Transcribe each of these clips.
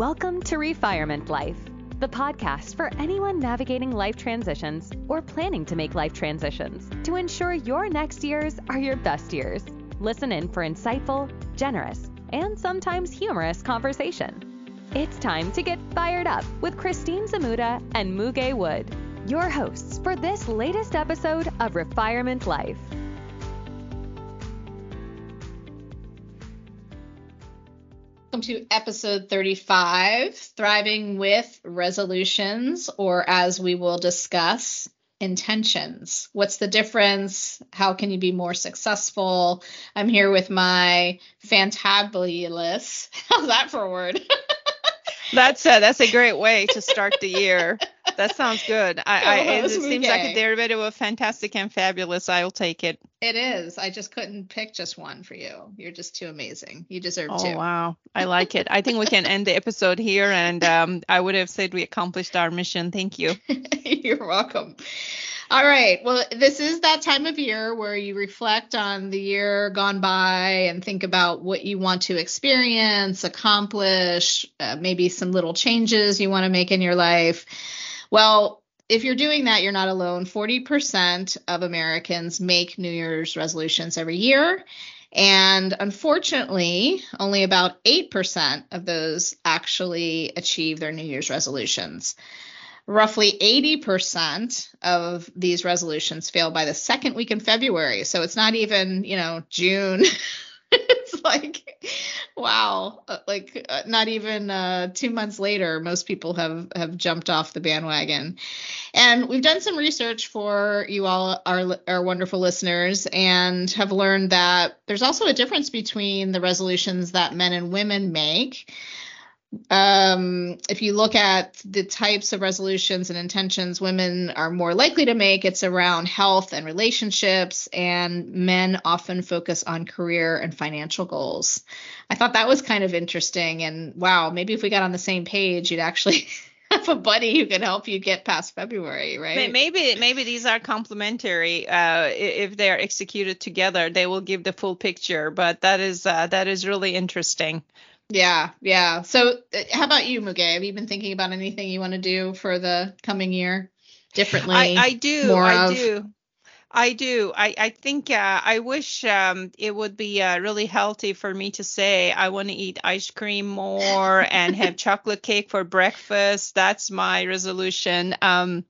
Welcome to Refirement Life, the podcast for anyone navigating life transitions or planning to make life transitions to ensure your next years are your best years. Listen in for insightful, generous, and sometimes humorous conversation. It's time to get fired up with Christine Zamuda and Muge Wood, your hosts for this latest episode of Refirement Life. Welcome to episode 35 Thriving with Resolutions, or as we will discuss, intentions. What's the difference? How can you be more successful? I'm here with my fantabulous. How's that for a word? That's a, that's a great way to start the year. That sounds good. I, I it seems like a derivative of fantastic and fabulous. I'll take it. It is. I just couldn't pick just one for you. You're just too amazing. You deserve oh, two. wow. I like it. I think we can end the episode here and um, I would have said we accomplished our mission. Thank you. You're welcome. All right. Well, this is that time of year where you reflect on the year gone by and think about what you want to experience, accomplish, uh, maybe some little changes you want to make in your life. Well, if you're doing that, you're not alone. 40% of Americans make New Year's resolutions every year. And unfortunately, only about 8% of those actually achieve their New Year's resolutions. Roughly 80% of these resolutions fail by the second week in February. So it's not even, you know, June. it's like, wow, uh, like uh, not even uh, two months later, most people have have jumped off the bandwagon. And we've done some research for you all, our our wonderful listeners, and have learned that there's also a difference between the resolutions that men and women make um, if you look at the types of resolutions and intentions women are more likely to make, it's around health and relationships, and men often focus on career and financial goals. I thought that was kind of interesting. And wow, maybe if we got on the same page, you'd actually. have a buddy who can help you get past February, right? Maybe maybe these are complementary. Uh, if they are executed together, they will give the full picture. But that is uh, that is really interesting. Yeah, yeah. So, uh, how about you, Muge? Have you been thinking about anything you want to do for the coming year differently? I, I do. I of? do. I do. I, I think uh, I wish um, it would be uh, really healthy for me to say I want to eat ice cream more and have chocolate cake for breakfast. That's my resolution. Um,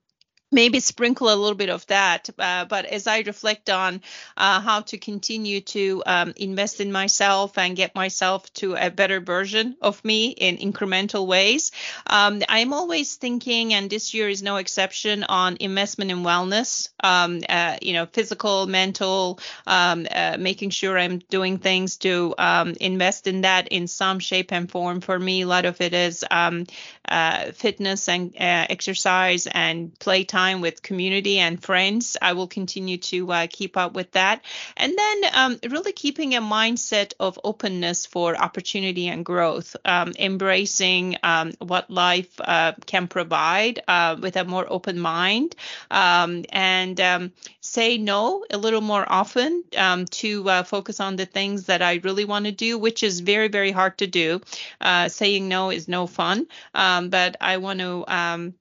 maybe sprinkle a little bit of that. Uh, but as I reflect on uh, how to continue to um, invest in myself and get myself to a better version of me in incremental ways, um, I'm always thinking, and this year is no exception, on investment in wellness. Um, uh, you know, physical, mental, um, uh, making sure I'm doing things to um, invest in that in some shape and form. For me, a lot of it is um, uh, fitness and uh, exercise and playtime time with community and friends. I will continue to uh, keep up with that. And then um, really keeping a mindset of openness for opportunity and growth, um, embracing um, what life uh, can provide uh, with a more open mind. Um, and um, say no a little more often um, to uh, focus on the things that I really want to do, which is very, very hard to do. Uh, saying no is no fun, um, but I want to um,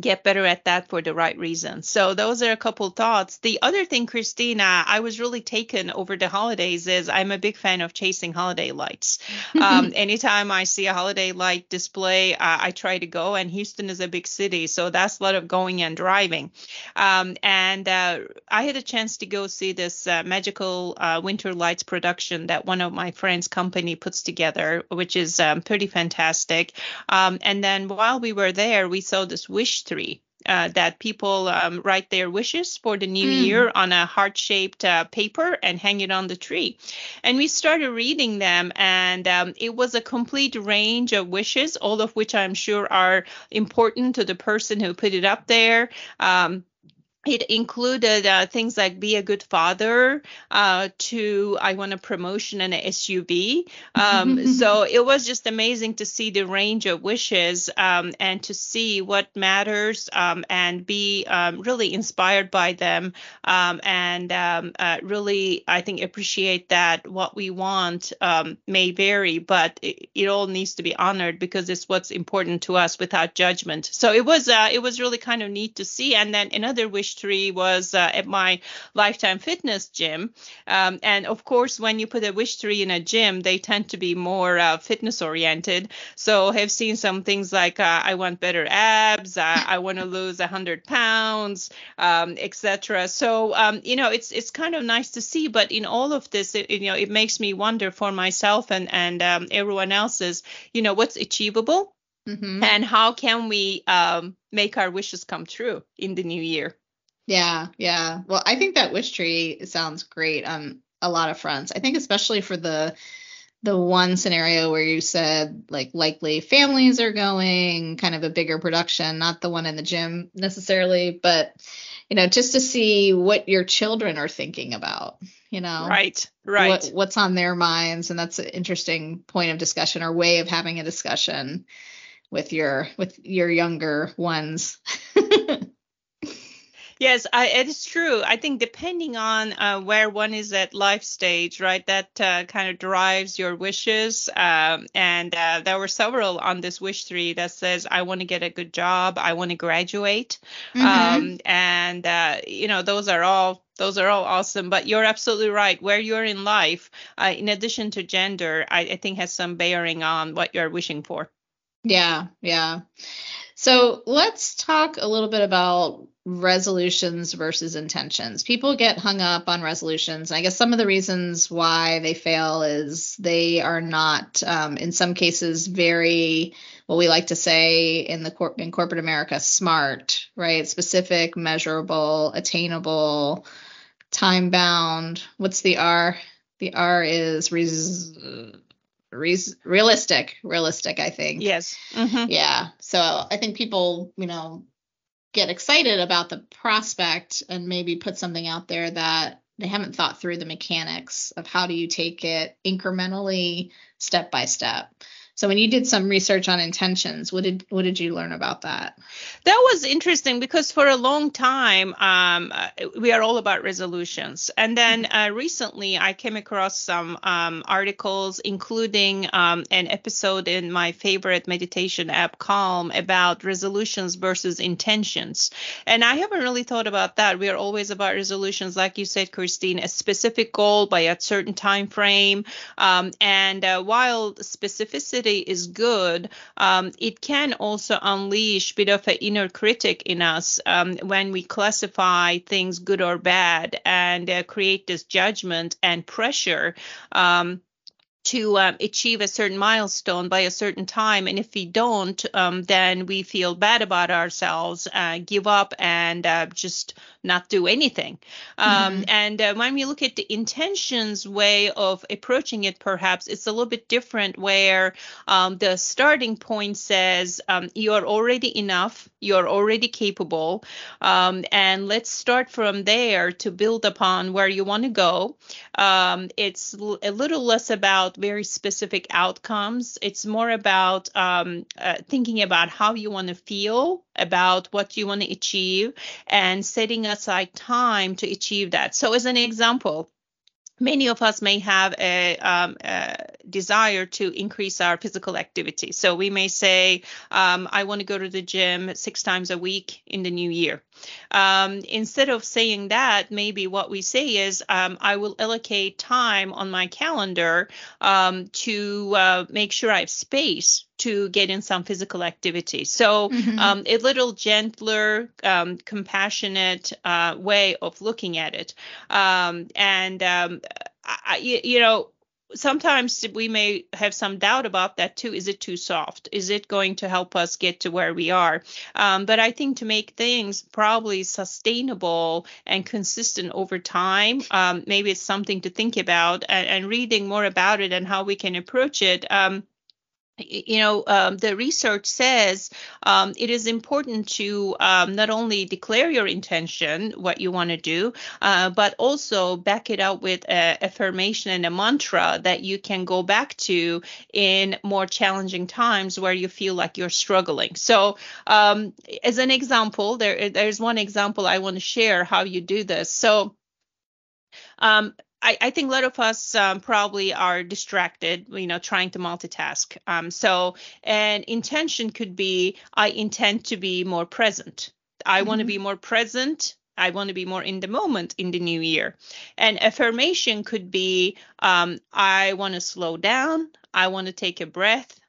get better at that for the right reasons. So those are a couple thoughts. The other thing, Christina, I was really taken over the holidays is I'm a big fan of chasing holiday lights. um, anytime I see a holiday light display, uh, I try to go. And Houston is a big city, so that's a lot of going and driving. Um, and uh, I had a chance to go see this uh, magical uh, winter lights production that one of my friends' company puts together, which is um, pretty fantastic. Um, and then while we were there, we saw this wish uh, that people um, write their wishes for the new mm. year on a heart shaped uh, paper and hang it on the tree. And we started reading them, and um, it was a complete range of wishes, all of which I'm sure are important to the person who put it up there. Um, it included uh, things like be a good father uh, to i want a promotion and an suv um, so it was just amazing to see the range of wishes um, and to see what matters um, and be um, really inspired by them. Um, and um, uh, really i think appreciate that what we want may vary but it, it, all needs to be honored because it's what's important to us without judgment. So it was uh, it was really kind of neat to see. And then another wish tree was uh, at my Lifetime Fitness gym. Um, and of course, when you put a wish tree in a gym, they tend to be more uh, fitness oriented. So I've seen some things like uh, I want better abs, uh, I want to lose 100 pounds, um, etc. So um, you know, it's it's kind of nice to see. But in all of this, it, you know, it makes me wonder for myself and and um, everyone else's, you know, what's achievable. Mm-hmm. And how can we um, make our wishes come true in the new year? Yeah, yeah. Well, I think that wish tree sounds great on a lot of fronts. I think especially for the the one scenario where you said like likely families are going, kind of a bigger production, not the one in the gym necessarily, but you know, just to see what your children are thinking about, you know. Right. Right. What, what's on their minds and that's an interesting point of discussion or way of having a discussion with your with your younger ones. Yes, I, it is true. I think depending on uh, where one is at life stage, right, that uh, kind of drives your wishes. Um, and uh, there were several on this wish tree that says, I want to get a good job, I want to graduate. Mm-hmm. Um, and, uh, you know, those are all those are all awesome but you're absolutely right where you're in life uh, in addition to gender I, I think has some bearing on what you're wishing for yeah yeah so let's talk a little bit about resolutions versus intentions. People get hung up on resolutions. I guess some of the reasons why they fail is they are not, um, in some cases, very what we like to say in the cor- in corporate America, smart, right? Specific, measurable, attainable, time bound. What's the R? The R is res- re- realistic realistic i think. Yes. Mm-hmm. yeah. So i think people you know get excited about the prospect and maybe put something out there that they haven't thought through the mechanics of how do you take it incrementally step by step so when you did some research on intentions, what did what did you learn about that? That was interesting because for a long time um, we are all about resolutions, and then mm-hmm. uh, recently I came across some um, articles, including um, an episode in my favorite meditation app, Calm, about resolutions versus intentions. And I haven't really thought about that. We are always about resolutions, like you said, Christine, a specific goal by a certain time frame, um, and uh, while specificity is good, um, it can also unleash a bit of an inner critic in us um, when we classify things good or bad and uh, create this judgment and pressure. Um, to um, achieve a certain milestone by a certain time. And if we don't, um, then we feel bad about ourselves, uh, give up, and uh, just not do anything. Um, mm-hmm. And uh, when we look at the intentions way of approaching it, perhaps it's a little bit different where um, the starting point says um, you are already enough, you're already capable, um, and let's start from there to build upon where you want to go. Um, it's a little less about very specific outcomes. It's more about um, uh, thinking about how you want to feel about what you want to achieve and setting aside time to achieve that. So, as an example, many of us may have a, um, a, desire to increase our physical activity. So we may say, um, I want to go to the gym six times a week in the new year. Um, instead of saying that, maybe what we say is, um, I will allocate time on my calendar um, to uh, make sure I have space to get in some physical activity. So mm-hmm. um, a little gentler, um, compassionate uh, way of looking at it. Um, and um, I, you know, sometimes we may have some doubt about that too. Is it too soft? Is it going to help us get to where we are? Um, but I think to make things probably sustainable and consistent over time, um, maybe it's something to think about and, and, reading more about it and how we can approach it. Um, you know, um, the research says um, it is important to um, not only declare your intention, what you want to do, uh, but also back it up with a affirmation and a mantra that you can go back to in more challenging times where you feel like you're struggling. So, um, as an example, there there's one example I want to share how you do this. So. Um, I, I, think a lot of us um, probably are distracted, you know, trying to multitask. Um, so, an intention could be I intend to be more present. I mm-hmm. want to be more present. I want to be more in the moment in the new year. And affirmation could be um, I want to slow down. I want to take a breath.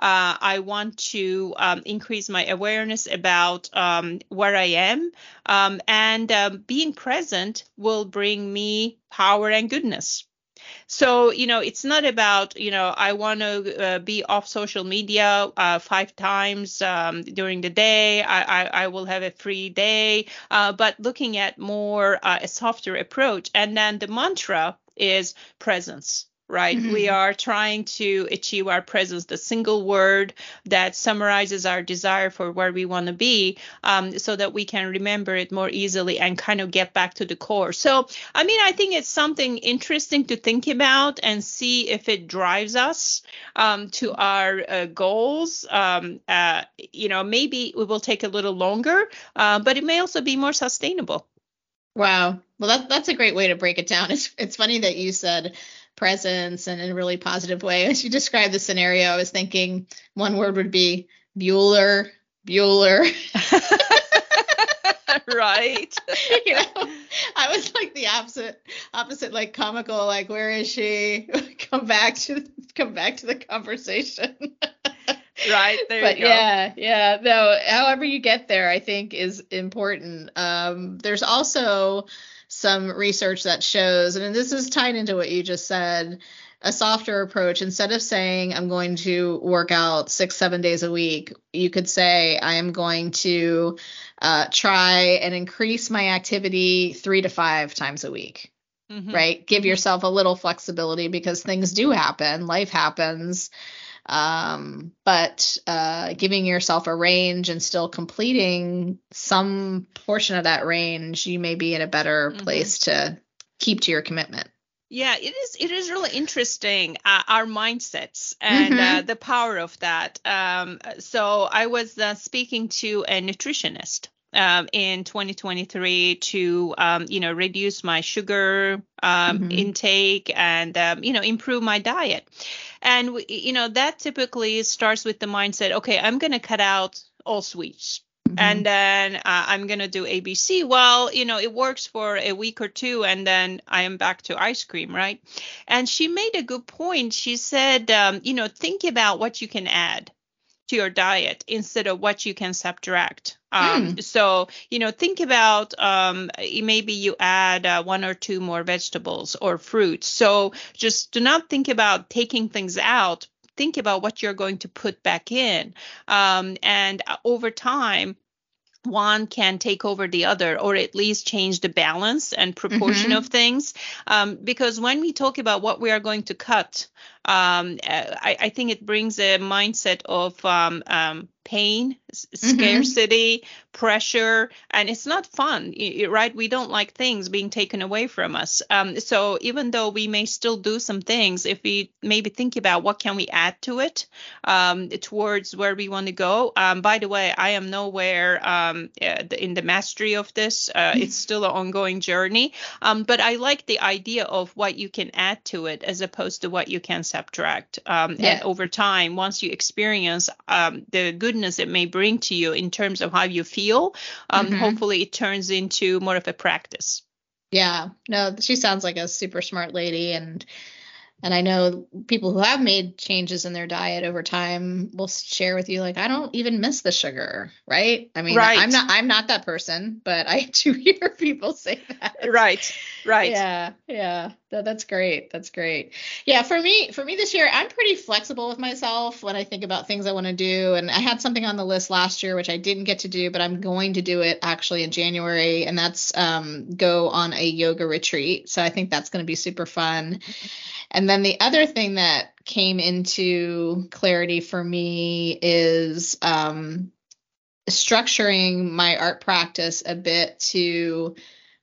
Uh, I want to um, increase my awareness about um, where I am. Um, and um, being present will bring me power and goodness. So, you know, it's not about, you know, I want to uh, be off social media uh, five times um, during the day. I, I, I, will have a free day, uh, but looking at more uh, a softer approach. And then the mantra is presence right? Mm-hmm. We are trying to achieve our presence, the single word that summarizes our desire for where we want to be, um, so that we can remember it more easily and kind of get back to the core. So, I mean, I think it's something interesting to think about and see if it drives us um, to our uh, goals. Um, uh, you know, maybe it will take a little longer, uh, but it may also be more sustainable. Wow. Well, that, that's a great way to break it down. It's, it's funny that you said presence and in a really positive way. As you described the scenario, I was thinking one word would be Bueller, Bueller. right. you know, I was like the opposite, opposite, like comical, like where is she? come back to come back to the conversation. right there but yeah yeah no however you get there i think is important um there's also some research that shows, and this is tied into what you just said, a softer approach. Instead of saying, I'm going to work out six, seven days a week, you could say, I am going to uh, try and increase my activity three to five times a week. Mm-hmm. Right? Give mm-hmm. yourself a little flexibility because things do happen, life happens. Um, but uh, giving yourself a range and still completing some portion of that range, you may be in a better mm-hmm. place to keep to your commitment. Yeah, it is. It is really interesting uh, our mindsets and uh, mm-hmm. uh, the power of that. Um, so I was uh, speaking to a nutritionist um, in 2023 to um, you know reduce my sugar um, mm-hmm. intake and um, you know improve my diet and you know that typically starts with the mindset okay i'm going to cut out all sweets mm-hmm. and then uh, i'm going to do abc well you know it works for a week or two and then i am back to ice cream right and she made a good point she said um, you know think about what you can add to your diet instead of what you can subtract. Um, mm. So, you know, think about um, maybe you add uh, one or two more vegetables or fruits. So just do not think about taking things out. Think about what you're going to put back in. Um, and uh, over time, one can take over the other or at least change the balance and proportion mm-hmm. of things um, because when we talk about what we are going to cut um, uh, I, I, think it brings a mindset of um, um pain, mm-hmm. scarcity, pressure, and it's not fun, right? We don't like things being taken away from us. Um, so even though we may still do some things, if we maybe think about what can we add to it um, towards where we want to go. Um, by the way, I am nowhere um, uh, in the mastery of this. Uh, mm-hmm. It's still an ongoing journey, um, but I like the idea of what you can add to it as opposed to what you can subtract. Um, yeah. And over time, once you experience um, the goodness goodness it may bring to you in terms of how you feel, um, mm-hmm. hopefully it turns into more of a practice. Yeah, no, she sounds like a super smart lady, and and I know people who have made changes in their diet over time will share with you like I don't even miss the sugar, right? I mean, right. I'm not I'm not that person, but I do hear people say that. Right. Right. Yeah. Yeah. That's great. That's great. Yeah, for me, for me this year, I'm pretty flexible with myself when I think about things I want to do. And I had something on the list last year which I didn't get to do, but I'm going to do it actually in January, and that's um, go on a yoga retreat. So I think that's going to be super fun. And then the other thing that came into clarity for me is um, structuring my art practice a bit to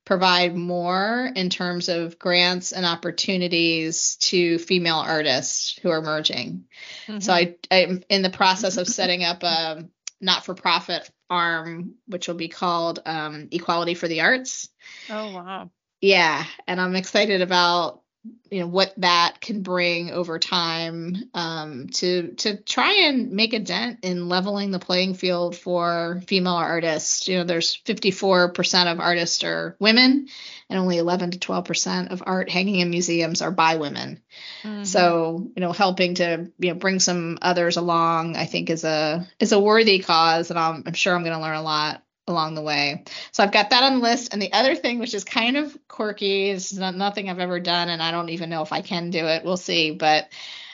provide more in terms of grants and opportunities to female artists who are emerging. Mm-hmm. So I, I'm in the process of setting up a not-for-profit arm, which will be called um, Equality for the Arts. Oh wow! Yeah, and I'm excited about you know what that can bring over time um, to to try and make a dent in leveling the playing field for female artists. You know, there's 54% of artists are women, and only 11 to 12% of art hanging in museums are by women. Mm-hmm. So, you know, helping to you know bring some others along, I think is a is a worthy cause, and I'm, I'm sure I'm going to learn a lot along the way. So I've got that on the list. And the other thing, which is kind of quirky, is not, nothing I've ever done, and I don't even know if I can do it. We'll see. But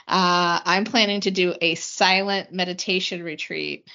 uh, I'm planning to do a silent meditation retreat.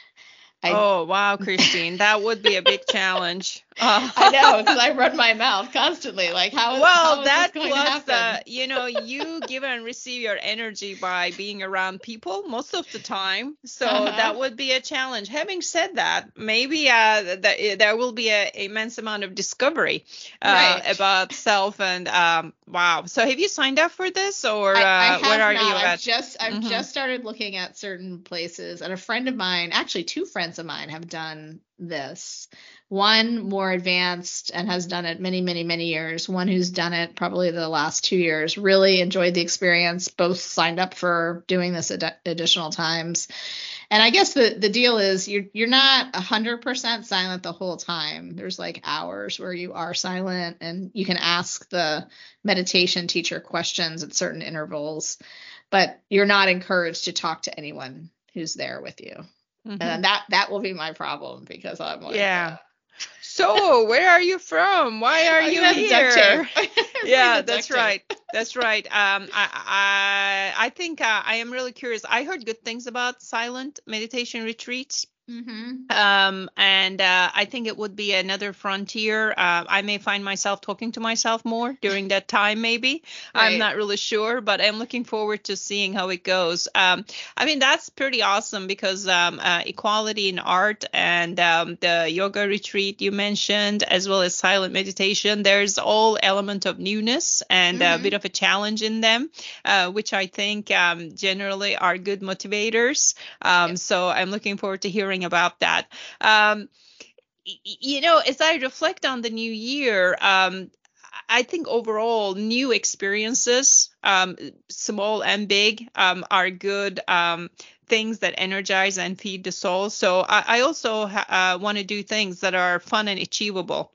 I, oh wow, Christine, that would be a big challenge. Uh, I know because I run my mouth constantly. Like how well how that plus the you know you give and receive your energy by being around people most of the time, so uh-huh. that would be a challenge. Having said that, maybe uh, the, there will be an immense amount of discovery uh, right. about self and um, wow. So have you signed up for this or I, I uh, where are not. you at? I've just I've mm-hmm. just started looking at certain places, and a friend of mine, actually two friends of mine, have done this. One more advanced and has done it many, many, many years. One who's done it probably the last two years. Really enjoyed the experience. Both signed up for doing this ad- additional times. And I guess the the deal is you're you're not hundred percent silent the whole time. There's like hours where you are silent, and you can ask the meditation teacher questions at certain intervals, but you're not encouraged to talk to anyone who's there with you. Mm-hmm. And that that will be my problem because I'm like, yeah. Uh, so where are you from? Why are you here? yeah, that's right. That's right. Um, I I I think uh, I am really curious. I heard good things about silent meditation retreats. Mm-hmm. Um, and uh, I think it would be another frontier. Uh, I may find myself talking to myself more during that time, maybe. Right. I'm not really sure, but I'm looking forward to seeing how it goes. Um, I mean, that's pretty awesome because um, uh, equality in art and um, the yoga retreat you mentioned, as well as silent meditation, there's all element of newness and mm-hmm. a bit of a challenge in them, uh, which I think um, generally are good motivators. Um, so I'm looking forward to hearing about that. Um, you know, as I reflect on the new year, um, I think overall new experiences, um, small and big, um, are good um, things that energize and feed the soul. So I, I also ha- uh, want to do things that are fun and achievable.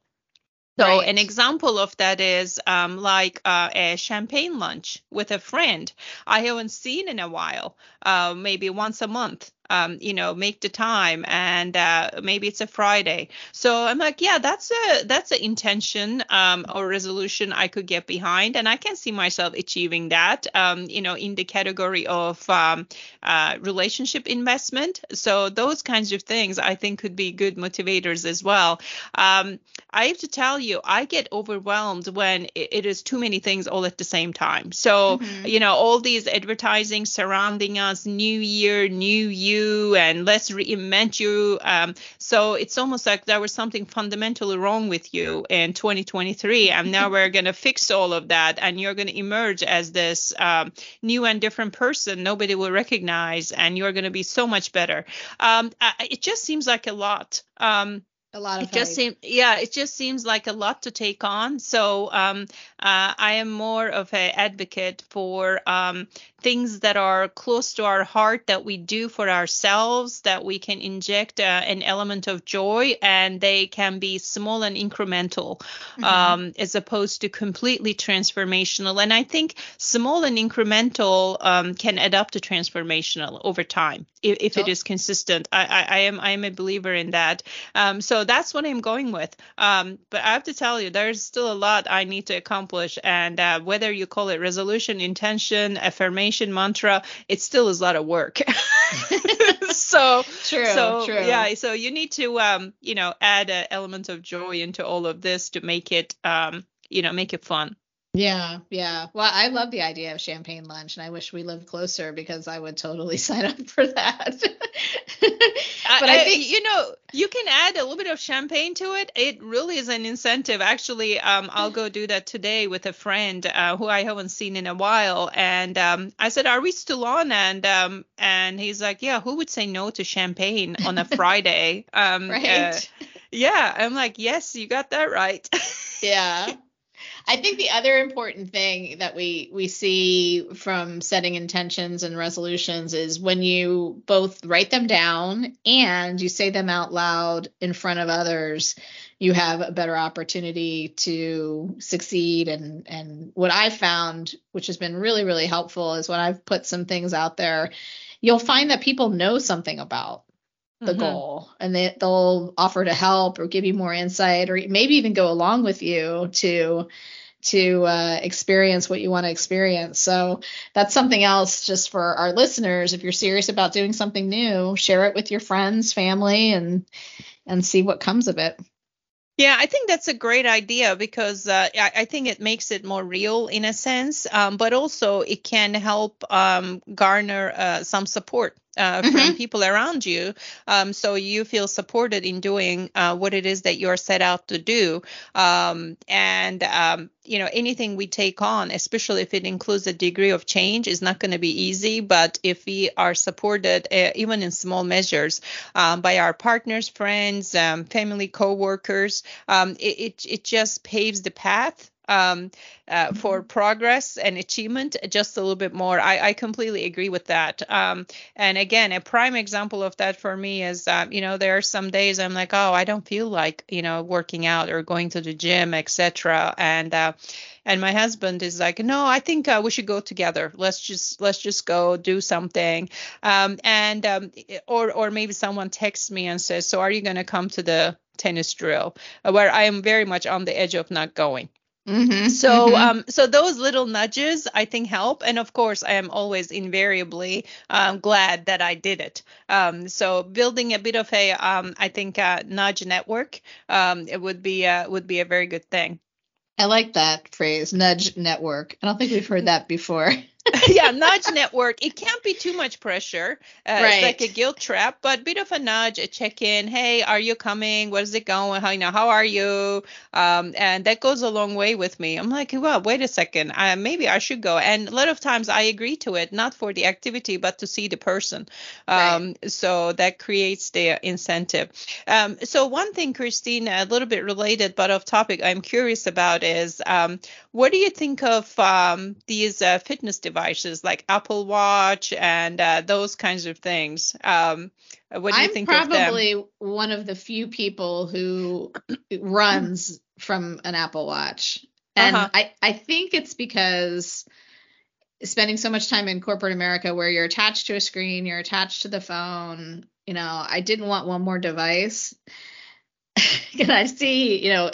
So right. an example of that is um, like uh, a champagne lunch with a friend I haven't seen in a while, uh, maybe once a month um, you know, make the time and uh, maybe it's a Friday. So I'm like, yeah, that's a that's an intention um, or resolution I could get behind, and I can see myself achieving that. Um, you know, in the category of um, uh, relationship investment. So those kinds of things I think could be good motivators as well. Um, I have to tell you, I get overwhelmed when it, it is too many things all at the same time. So mm-hmm. you know, all these advertising surrounding us, new year, new you you and let's reinvent you. Um, so it's almost like there was something fundamentally wrong with you in 2023, and now we're going to fix all of that, and you're going to emerge as this um, new and different person nobody will recognize, and you're going to be so much better. Um, I, it just seems like a lot. Um, a lot of it just seems yeah it just seems like a lot to take on so um, uh, i am more of an advocate for um, things that are close to our heart that we do for ourselves that we can inject uh, an element of joy and they can be small and incremental mm-hmm. um, as opposed to completely transformational and i think small and incremental um, can add up to transformational over time if, if oh. it is consistent I, I, I, am i am a believer in that um, so that's what i'm going with um, but i have to tell you there's still a lot i need to accomplish accomplish. And uh, whether you call it resolution, intention, affirmation, mantra, it still is a lot of work. so true, so true. yeah, so you need to um, you know add an element of joy into all of this to make it um, you know make it fun. Yeah, yeah. Well, I love the idea of champagne lunch, and I wish we lived closer because I would totally sign up for that. but I, I, think you know you can add a little bit of champagne to it. It really is an incentive. Actually, um, I'll go do that today with a friend uh, who I haven't seen in a while, and um, I said, "Are we still on?" And um, and he's like, "Yeah, who would say no to champagne on a Friday?" Um, right. Uh, yeah, I'm like, "Yes, you got that right." yeah. I think the other important thing that we we see from setting intentions and resolutions is when you both write them down and you say them out loud in front of others, you have a better opportunity to succeed. And and what I've found which has been really really helpful is when I've put some things out there, you'll find that people know something about the mm-hmm. goal and they, they'll offer to help or give you more insight or maybe even go along with you to to uh, experience what you want to experience. So that's something else just for our listeners. If you're serious about doing something new share it with your friends family and and see what comes of it. Yeah, I think that's a great idea because uh, I, I, think it makes it more real in a sense, um, but also it can help um, garner uh, some support uh, mm-hmm. from people around you. Um, so you feel supported in doing uh, what it is that you're set out to do. Um, and, um, you know, anything we take on, especially if it includes a degree of change, is not going to be easy. But if we are supported, uh, even in small measures, um, by our partners, friends, um, family, co-workers, um, it, it, it just paves the path um, uh, for mm-hmm. progress and achievement just a little bit more. I, I completely agree with that. Um, and again, a prime example of that for me is, um, you know, there are some days I'm like, oh, I don't feel like, you know, working out or going to the gym, etc. And uh, and my husband is like, no, I think uh, we should go together. Let's just let's just go do something. Um, and um, or or maybe someone texts me and says, so are you going to come to the tennis drill? Where I am very much on the edge of not going. Mm-hmm, so mm-hmm. um so those little nudges I think help and of course I am always invariably um, glad that I did it. Um so building a bit of a um I think a nudge network um it would be uh, would be a very good thing. I like that phrase nudge network. I don't think we've heard that before. yeah, nudge network. It can't be too much pressure. Uh, right. It's like a guilt trap, but a bit of a nudge, a check in. Hey, are you coming? Where's it going? How you know? How are you? Um, and that goes a long way with me. I'm like, well, wait a second. Uh, maybe I should go. And a lot of times I agree to it, not for the activity, but to see the person. Um, right. So that creates the incentive. Um, so one thing, Christine, a little bit related, but off topic, I'm curious about is um, what do you think of um, these uh, fitness devices like Apple Watch and uh, those kinds of things? Um, what do you I'm think probably one of the few people who runs from an Apple Watch. And uh-huh. I, I think it's because spending so much time in corporate America where you're attached to a screen, you're attached to the phone, you know, I didn't want one more device. Can I see, you know,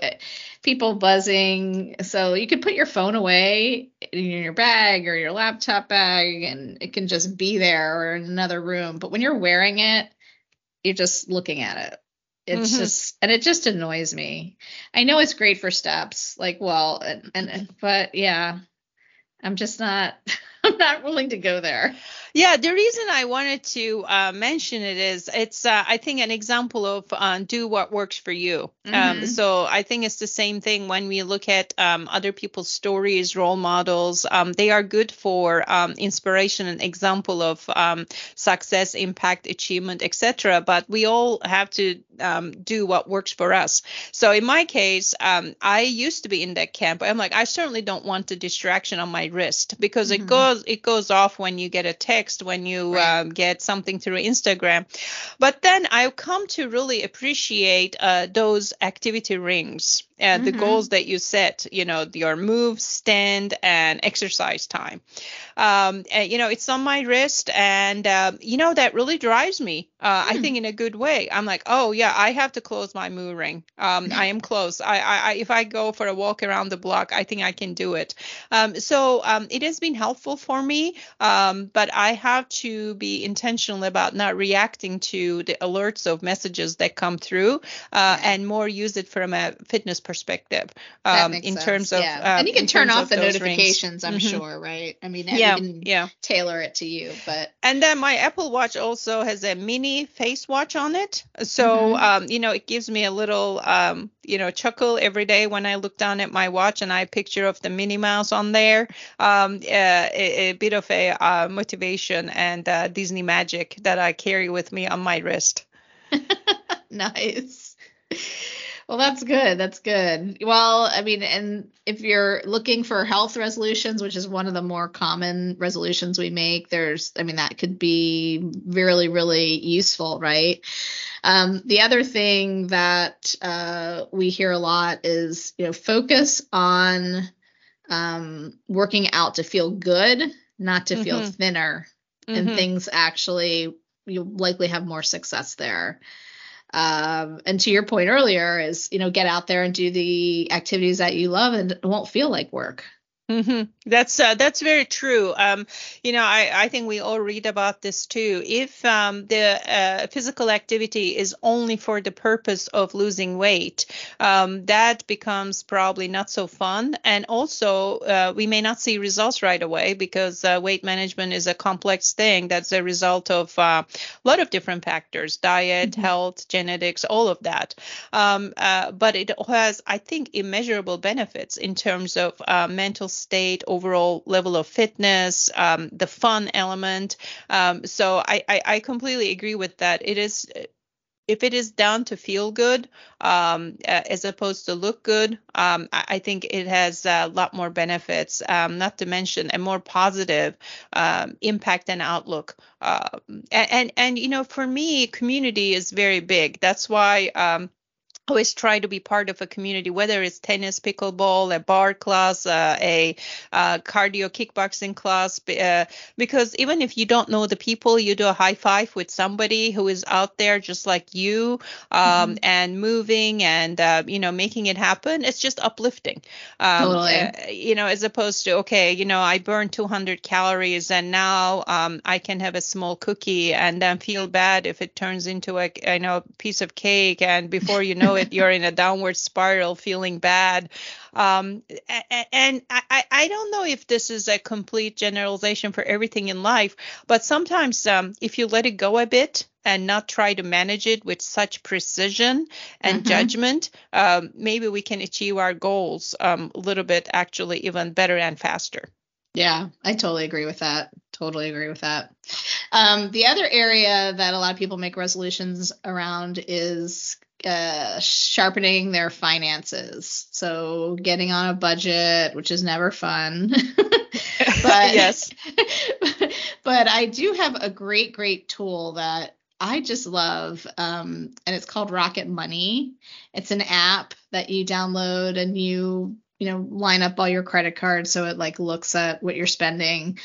people buzzing. So you could put your phone away in your bag or your laptop bag and it can just be there or in another room. But when you're wearing it, you're just looking at it. It's mm-hmm. just and it just annoys me. I know it's great for steps, like well, and, and but yeah, I'm just not I'm not willing to go there. Yeah, the reason I wanted to uh, mention it is it's uh, I think an example of uh, do what works for you. Um, mm-hmm. Um, so I think it's the same thing when we look at um, other people's stories, role models. Um, they are good for um, inspiration and example of um, success, impact, achievement, etc. But we all have to do what works for us. So in my case, I used to be in that camp. I'm like I certainly don't want the distraction on my wrist because mm-hmm. it goes it goes off when you get a text text when you right. um, get something through Instagram. But then I've come to really appreciate uh, those activity rings. Mm-hmm. the goals that you set, you know, your move, stand, and exercise time. Um, and, you know, it's on my wrist, and uh, you know that really drives me. Uh, mm. I think in a good way. I'm like, oh yeah, I have to close my Move ring. Um, I am close. I, I, if I go for a walk around the block, I think I can do it. Um, so um, it has been helpful for me, um, but I have to be intentional about not reacting to the alerts of messages that come through, uh, and more use it from a fitness perspective. Um, in sense. terms of, yeah. and you can turn off the notifications. Rings. I'm mm-hmm. sure, right? I mean, yeah, yeah, tailor it to you, but and then my Apple Watch also has a Minnie face watch on it, so mm-hmm. um, you know it gives me a little um, you know chuckle every day when I look down at my watch and I picture of the Minnie Mouse on there. Um, uh, a, a, bit of a uh, motivation and uh, Disney magic that I carry with me on my wrist. nice. Well, that's good. That's good. Well, I mean, and if you're looking for health resolutions, which is one of the more common resolutions we make, there's, I mean, that could be really, really useful, right? Um, the other thing that uh, we hear a lot is, you know, focus on um, working out to feel good, not to mm-hmm. feel thinner, mm-hmm. and things actually you'll likely have more success there. Um, and to your point earlier is, you know, get out there and do the activities that you love and it won't feel like work. Mm-hmm. That's uh, that's very true. Um, you know, I, I think we all read about this too. If um, the uh, physical activity is only for the purpose of losing weight, um, that becomes probably not so fun. And also, uh, we may not see results right away because uh, weight management is a complex thing. That's a result of uh, a lot of different factors: diet, mm-hmm. health, genetics, all of that. Um, uh, but it has, I think, immeasurable benefits in terms of mental state, overall level of fitness, um, the fun element. Um, so I, I, I, completely agree with that. It is if it is down to feel good um, as opposed to look good, um, I, think it has a lot more benefits, um, not to mention a more positive um, impact and outlook. Uh, and, and, and, you know, for me, community is very big. That's why um, always try to be part of a community, whether it's tennis, pickleball, a bar class, uh, a uh, cardio kickboxing class, uh, because even if you don't know the people, you do a high five with somebody who is out there just like you um, mm-hmm. and moving and, uh, you know, making it happen. It's just uplifting. Um, totally. Uh, you know, as opposed to, okay, you know, I burned 200 calories and now um, I can have a small cookie and then feel bad if it turns into a, you know, piece of cake. And before you know it, you're in a downward spiral, feeling bad. Um, and I, I don't know if this is a complete generalization for everything in life, but sometimes um, if you let it go a bit and not try to manage it with such precision and mm-hmm. judgment, um, maybe we can achieve our goals um, a little bit actually even better and faster. Yeah, I totally agree with that. Totally agree with that. Um, the other area that a lot of people make resolutions around is uh, sharpening their finances. So getting on a budget, which is never fun. but yes. but I do have a great, great tool that I just love, um, and it's called Rocket Money. It's an app that you download and you, you know, line up all your credit cards so it like looks at what you're spending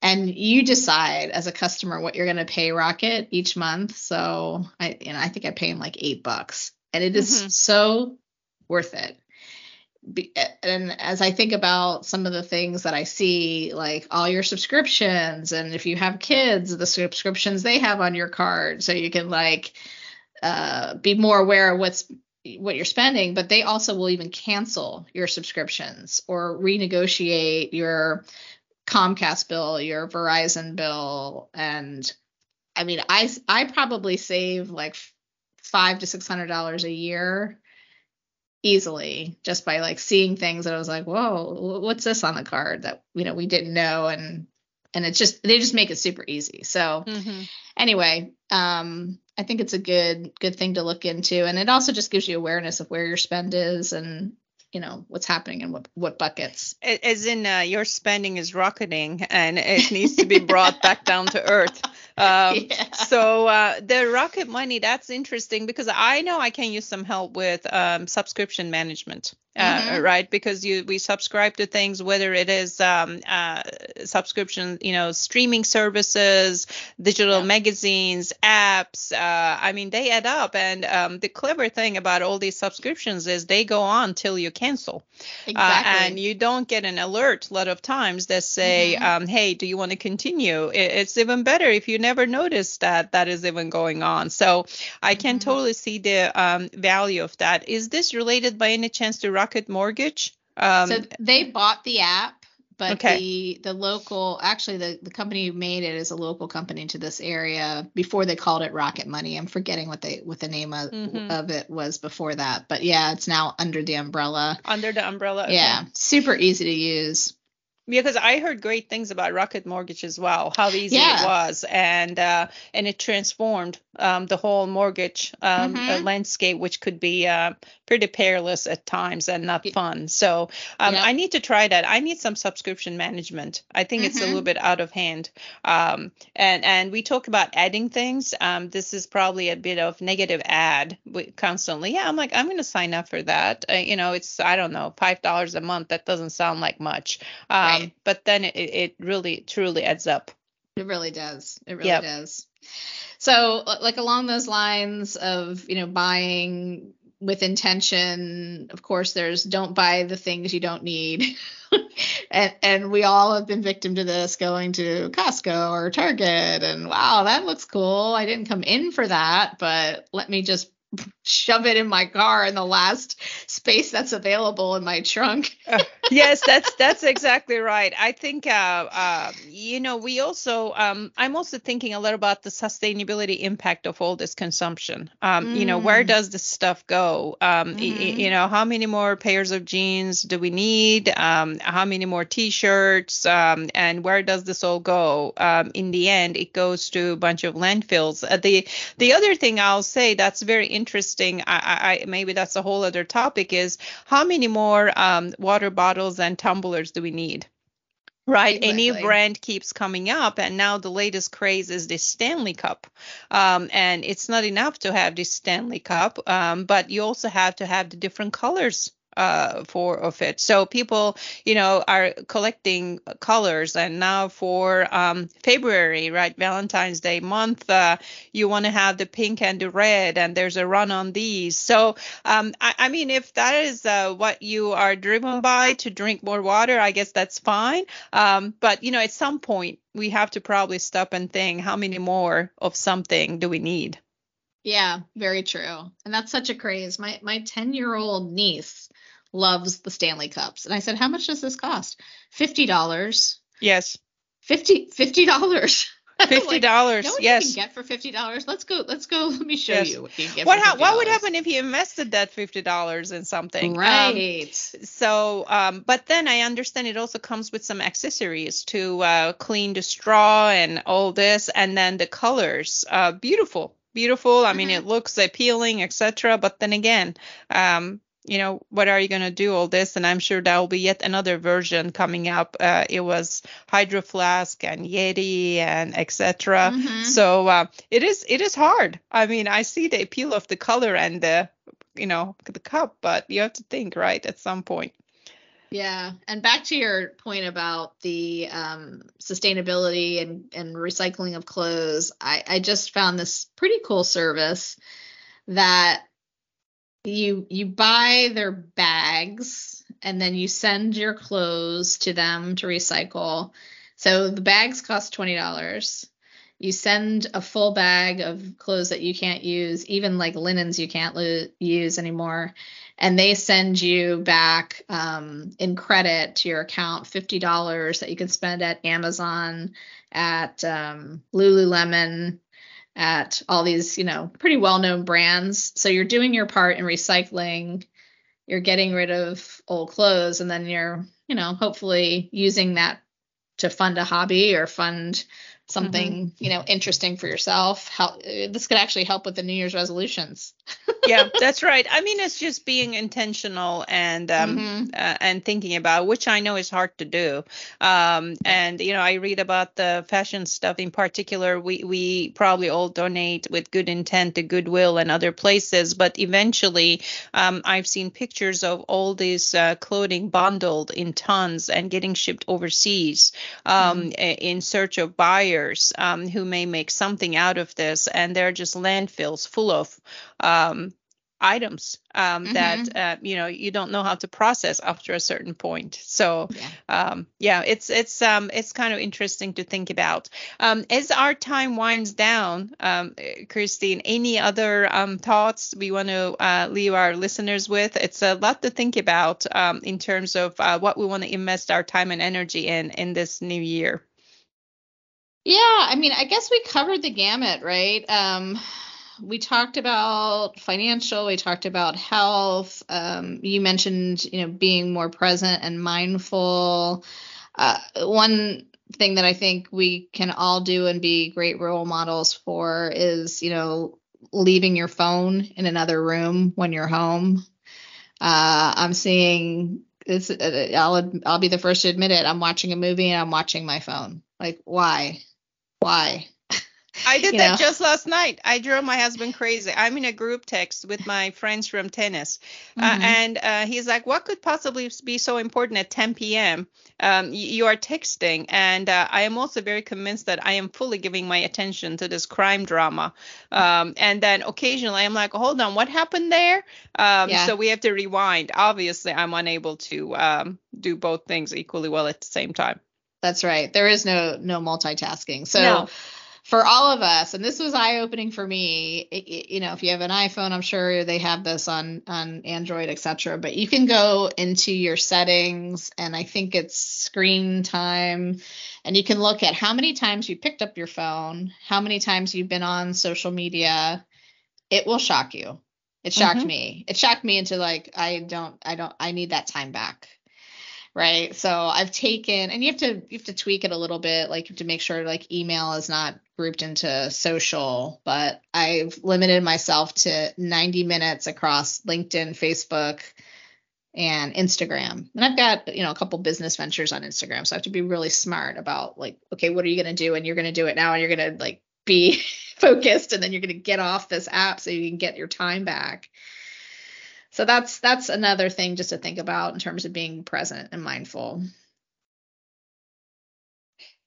and you decide as a customer what you're going to pay Rocket each month. So I, you know, I think I pay him like eight bucks, and it is mm-hmm. so worth it. And as I think about some of the things that I see, like all your subscriptions, and if you have kids, the subscriptions they have on your card, so you can like uh, be more aware of what's what you're spending, but they also will even cancel your subscriptions or renegotiate your Comcast bill, your Verizon bill, and I mean, I I probably save like five to six hundred dollars a year easily just by like seeing things that I was like, whoa, what's this on the card that you know we didn't know, and and it's just they just make it super easy. So mm-hmm. anyway, um, I think it's a good good thing to look into, and it also just gives you awareness of where your spend is and you know what's happening and what what buckets as in uh, your spending is rocketing and it needs to be brought back down to earth Um, yeah. So uh, the Rocket Money, that's interesting because I know I can use some help with um, subscription management. Uh, mm-hmm. right? Because you we subscribe to things, whether it is um, uh, subscription, you know, streaming services, digital yeah. magazines, apps. Uh, I mean, they add up. And um, the clever thing about all these subscriptions is they go on till you cancel, uh, exactly. and you don't get an alert a lot of times that say, mm-hmm. um, "Hey, do you want to continue?" It's even better if you never notice that that is even going on. So I can mm-hmm. totally see the um, value of that. Is this related by any chance to Rocket? Mortgage. Um, so they bought the app, but okay. the the local actually the the company who made it is a local company to this area. Before they called it Rocket Money, I'm forgetting what they what the name of, mm-hmm. of it was before that. But yeah, it's now under the umbrella. Under the umbrella. Okay. Yeah, super easy to use because I heard great things about Rocket Mortgage as well, how easy yeah. it was, and uh, and it transformed um, the whole mortgage um, uh, mm-hmm. landscape, which could be uh, pretty perilous at times and not fun. So um, I need to try that. I need some subscription management. I think mm-hmm. it's a little mm-hmm. bit out of hand. Um, and and we talk about adding things. Um, this is probably a bit of negative ad constantly. Yeah, I'm like I'm going to sign up for that. Uh, you know, it's I don't know five dollars a month. That doesn't sound like much. Um. But then it, it really truly adds up. It really does. It really yep. does. So, like along those lines of, you know, buying with intention, of course, there's don't buy the things you don't need. and and we all have been victim to this going to Costco or Target and wow, that looks cool. I didn't come in for that, but let me just shove it in my car in the last space that's available in my trunk. uh, yes, that's that's exactly right. I think uh, uh, you know we also um, I'm also thinking a lot about the sustainability impact of all this consumption. Um, mm. You know where mm. does this stuff go? Um, mm-hmm. y- you know how many more pairs of jeans do we need? Um, how many more T-shirts? Um, and where does this all go? Um, in the end, it goes to a bunch of landfills. Uh, the the other thing I'll say that's very interesting. I, I, maybe that's a whole other topic. Is how many more um, water bottles and tumblers do we need? Right, exactly. a new brand keeps coming up, and now the latest craze is this Stanley Cup. Um, and it's not enough to have this Stanley Cup, um, but you also have to have the different colors uh, for of it. So people, you know, are collecting colors, and now for um, February, right, Valentine's Day month, uh, you want to have the pink and the red, and there's a run on these. So, um, I, I, mean, if that is uh, what you are driven by to drink more water, I guess that's fine. Um, but you know, at some point, we have to probably stop and think, how many more of something do we need? Yeah, very true. And that's such a craze. My my 10 year old niece loves the Stanley Cups. And I said, How much does this cost? Fifty dollars. Yes. Fifty fifty dollars. Fifty dollars. like, yes. You can get for fifty dollars. Let's go. Let's go. Let me show yes. you what you get. What ha- What would happen if you invested that fifty dollars in something? Um, right. Um, so, um, but then I understand it also comes with some accessories to uh, clean the straw and all this, and then the colors. Uh, beautiful, beautiful. I mean, mm-hmm. it looks appealing, etc. But then again, um, you know, what are you going to do all this? And I'm sure there will be yet another version coming up. Uh, it was Hydro Flask and Yeti and etc. Mm-hmm. So uh, it is it is hard. I mean, I see the appeal of the color and the you know the cup, but you have to think right at some point. Yeah, and back to your point about the um, sustainability and, and recycling of clothes, I, I just found this pretty cool service that you you buy their bags and then you send your clothes to them to recycle. So the bags cost twenty dollars. You send a full bag of clothes that you can't use, even like linens you can't lo- use anymore, and they send you back um, in credit to your account fifty dollars that you can spend at Amazon, at um, Lululemon, at all these, you know, pretty well-known brands. So you're doing your part in recycling, you're getting rid of old clothes and then you're, you know, hopefully using that to fund a hobby or fund something mm-hmm. you know interesting for yourself. How this could actually help with the new year's resolutions. Yeah that's right. I mean it's just being intentional and um mm-hmm. uh, and thinking about which i know is hard to do. Um and you know i read about the fashion stuff in particular. We we probably all donate with good intent to goodwill and other places but eventually um i've seen pictures of all this uh, clothing bundled in tons and getting shipped overseas um mm-hmm. in search of buyers um, who may make something out of this, and there are just landfills full of um, items um, mm-hmm. that uh, you know you don't know how to process after a certain point. So yeah, um, yeah it's it's um, it's kind of interesting to think about. Um, as our time winds down, um, Christine, any other um, thoughts we want to uh, leave our listeners with? It's a lot to think about um, in terms of uh, what we want to invest our time and energy in in this new year. Yeah, I mean, I guess we covered the gamut, right? Um, we talked about financial, we talked about health. Um, you mentioned, you know, being more present and mindful. Uh, one thing that I think we can all do and be great role models for is, you know, leaving your phone in another room when you're home. Uh, I'm seeing this. Uh, I'll I'll be the first to admit it. I'm watching a movie and I'm watching my phone. Like, why? Why? I did that know? just last night. I drove my husband crazy. I'm in a group text with my friends from tennis, uh, mm-hmm. uh, and uh, he's like, "What could possibly be so important at 10 p.m.? Um, you are texting." And uh, I am also very convinced that I am fully giving my attention to this crime drama. Um, and then occasionally I'm like, "Hold on, what happened there?" Um, yeah. So we have to rewind. Obviously, I'm unable to um, do both things equally well at the same time. That's right. There is no no multitasking. So no. for all of us, and this was eye opening for me. It, you know, if you have an iPhone, I'm sure they have this on on Android, etc. But you can go into your settings, and I think it's screen time, and you can look at how many times you picked up your phone, how many times you've been on social media. It will shock you. It shocked mm-hmm. me. It shocked me into like I don't I don't I need that time back right? So i've taken and you have to you have to tweak it a little bit like you have to make sure like email is not grouped into social but i've limited myself to 90 minutes across linkedin facebook and instagram. And i've got you know a couple business ventures on instagram so i have to be really smart about like okay what are you going to do? And you're going to do it now and you're going to like be focused and then you're going to get off this app so you can get your time back so that's that's another thing just to think about in terms of being present and mindful.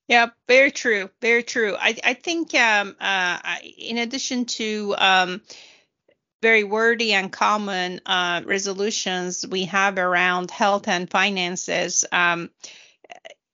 Yeah very true very true. I, I think um, uh, in addition to um, very wordy and common uh, resolutions we have around health and finances um,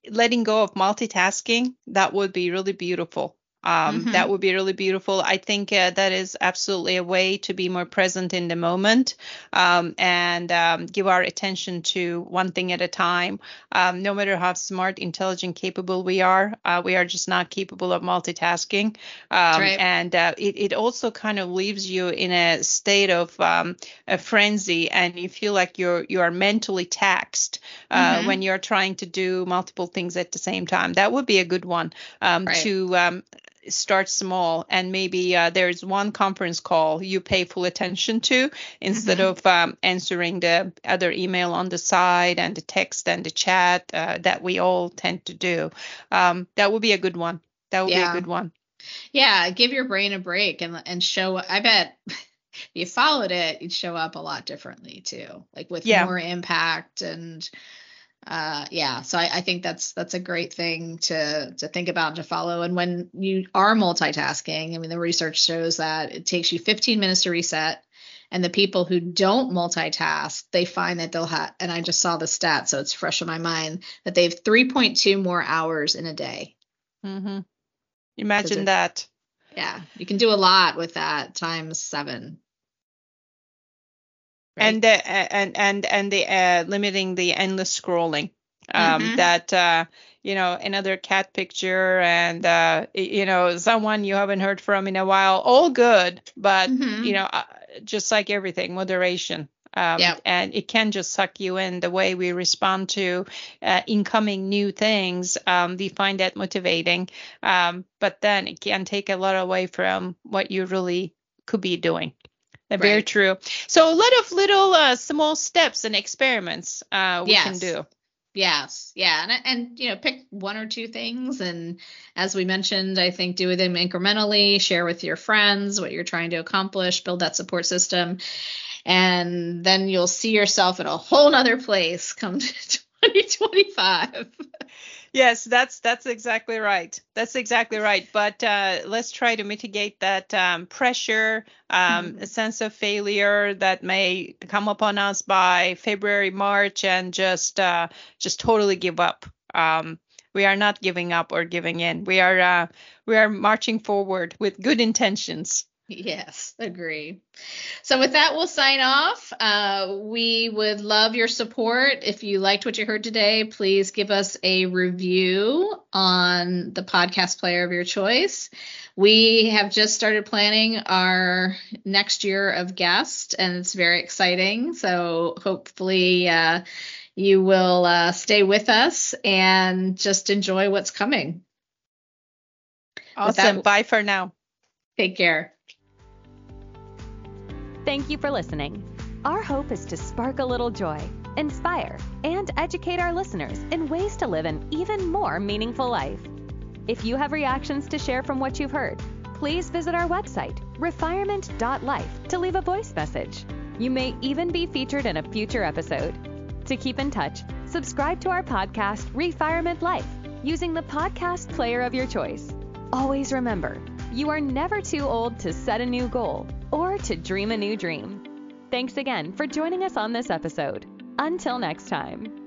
letting go of multitasking that would be really beautiful um, mm-hmm. That would be really beautiful. I think uh, that is absolutely a way to be more present in the moment um, and um, give our attention to one thing at a time. Um, no matter how smart, intelligent, capable we are, uh, we are just not capable of multitasking. Um, right. And uh, it, it also kind of leaves you in a state of um, a frenzy, and you feel like you're you are mentally taxed uh, mm-hmm. when you're trying to do multiple things at the same time. That would be a good one right. to start small and maybe uh, there's one conference call you pay full attention to instead mm-hmm. of um, answering the other email on the side and the text and the chat uh, that we all tend to do. Um, that would be a good one. That would yeah. be a good one. Yeah, give your brain a break and and show. I bet if you followed it, you'd show up a lot differently too, like with yeah. more impact and uh, yeah, so I, I, think that's that's a great thing to to think about and to follow. And when you are multitasking, I mean, the research shows that it takes you 15 minutes to reset. And the people who don't multitask, they find that they'll have, and I just saw the stat, so it's fresh in my mind, that they have 3.2 more hours in a day. Mm-hmm. Imagine that. Yeah, you can do a lot with that times seven. Right. And the and and and the uh, limiting the endless scrolling. Um, mm-hmm. That uh, you know another cat picture and uh, you know someone you haven't heard from in a while. All good, but mm-hmm. you know uh, just like everything, moderation. Um, yep. And it can just suck you in the way we respond to uh, incoming new things. Um, we find that motivating, um, but then it can take a lot away from what you really could be doing. Right. Very true. So a lot of little uh, small steps and experiments uh, we yes. can do. Yes, yeah, and and you know, pick one or two things, and as we mentioned, I think do them incrementally. Share with your friends what you're trying to accomplish. Build that support system, and then you'll see yourself in a whole nother place come 2025. Yes, that's that's exactly right. That's exactly right. But uh, let's try to mitigate that um, pressure, um, mm-hmm. a sense of failure that may come upon us by February, March, and just uh, just totally give up. Um, we are not giving up or giving in. We are uh, we are marching forward with good intentions. Yes, agree. So with that, we'll sign off. Uh, we would love your support. If you liked what you heard today, please give us a review on the podcast player of your choice. We have just started planning our next year of guests, and it's very exciting. So hopefully, uh, you will uh, stay with us and just enjoy what's coming. Awesome. That, Bye for now. Take care. Thank you for listening. Our hope is to spark a little joy, inspire, and educate our listeners in ways to live an even more meaningful life. If you have reactions to share from what you've heard, please visit our website, refirement.life, to leave a voice message. You may even be featured in a future episode. To keep in touch, subscribe to our podcast, Refirement Life, using the podcast player of your choice. Always remember, you are never too old to set a new goal or to dream a new dream. Thanks again for joining us on this episode. Until next time.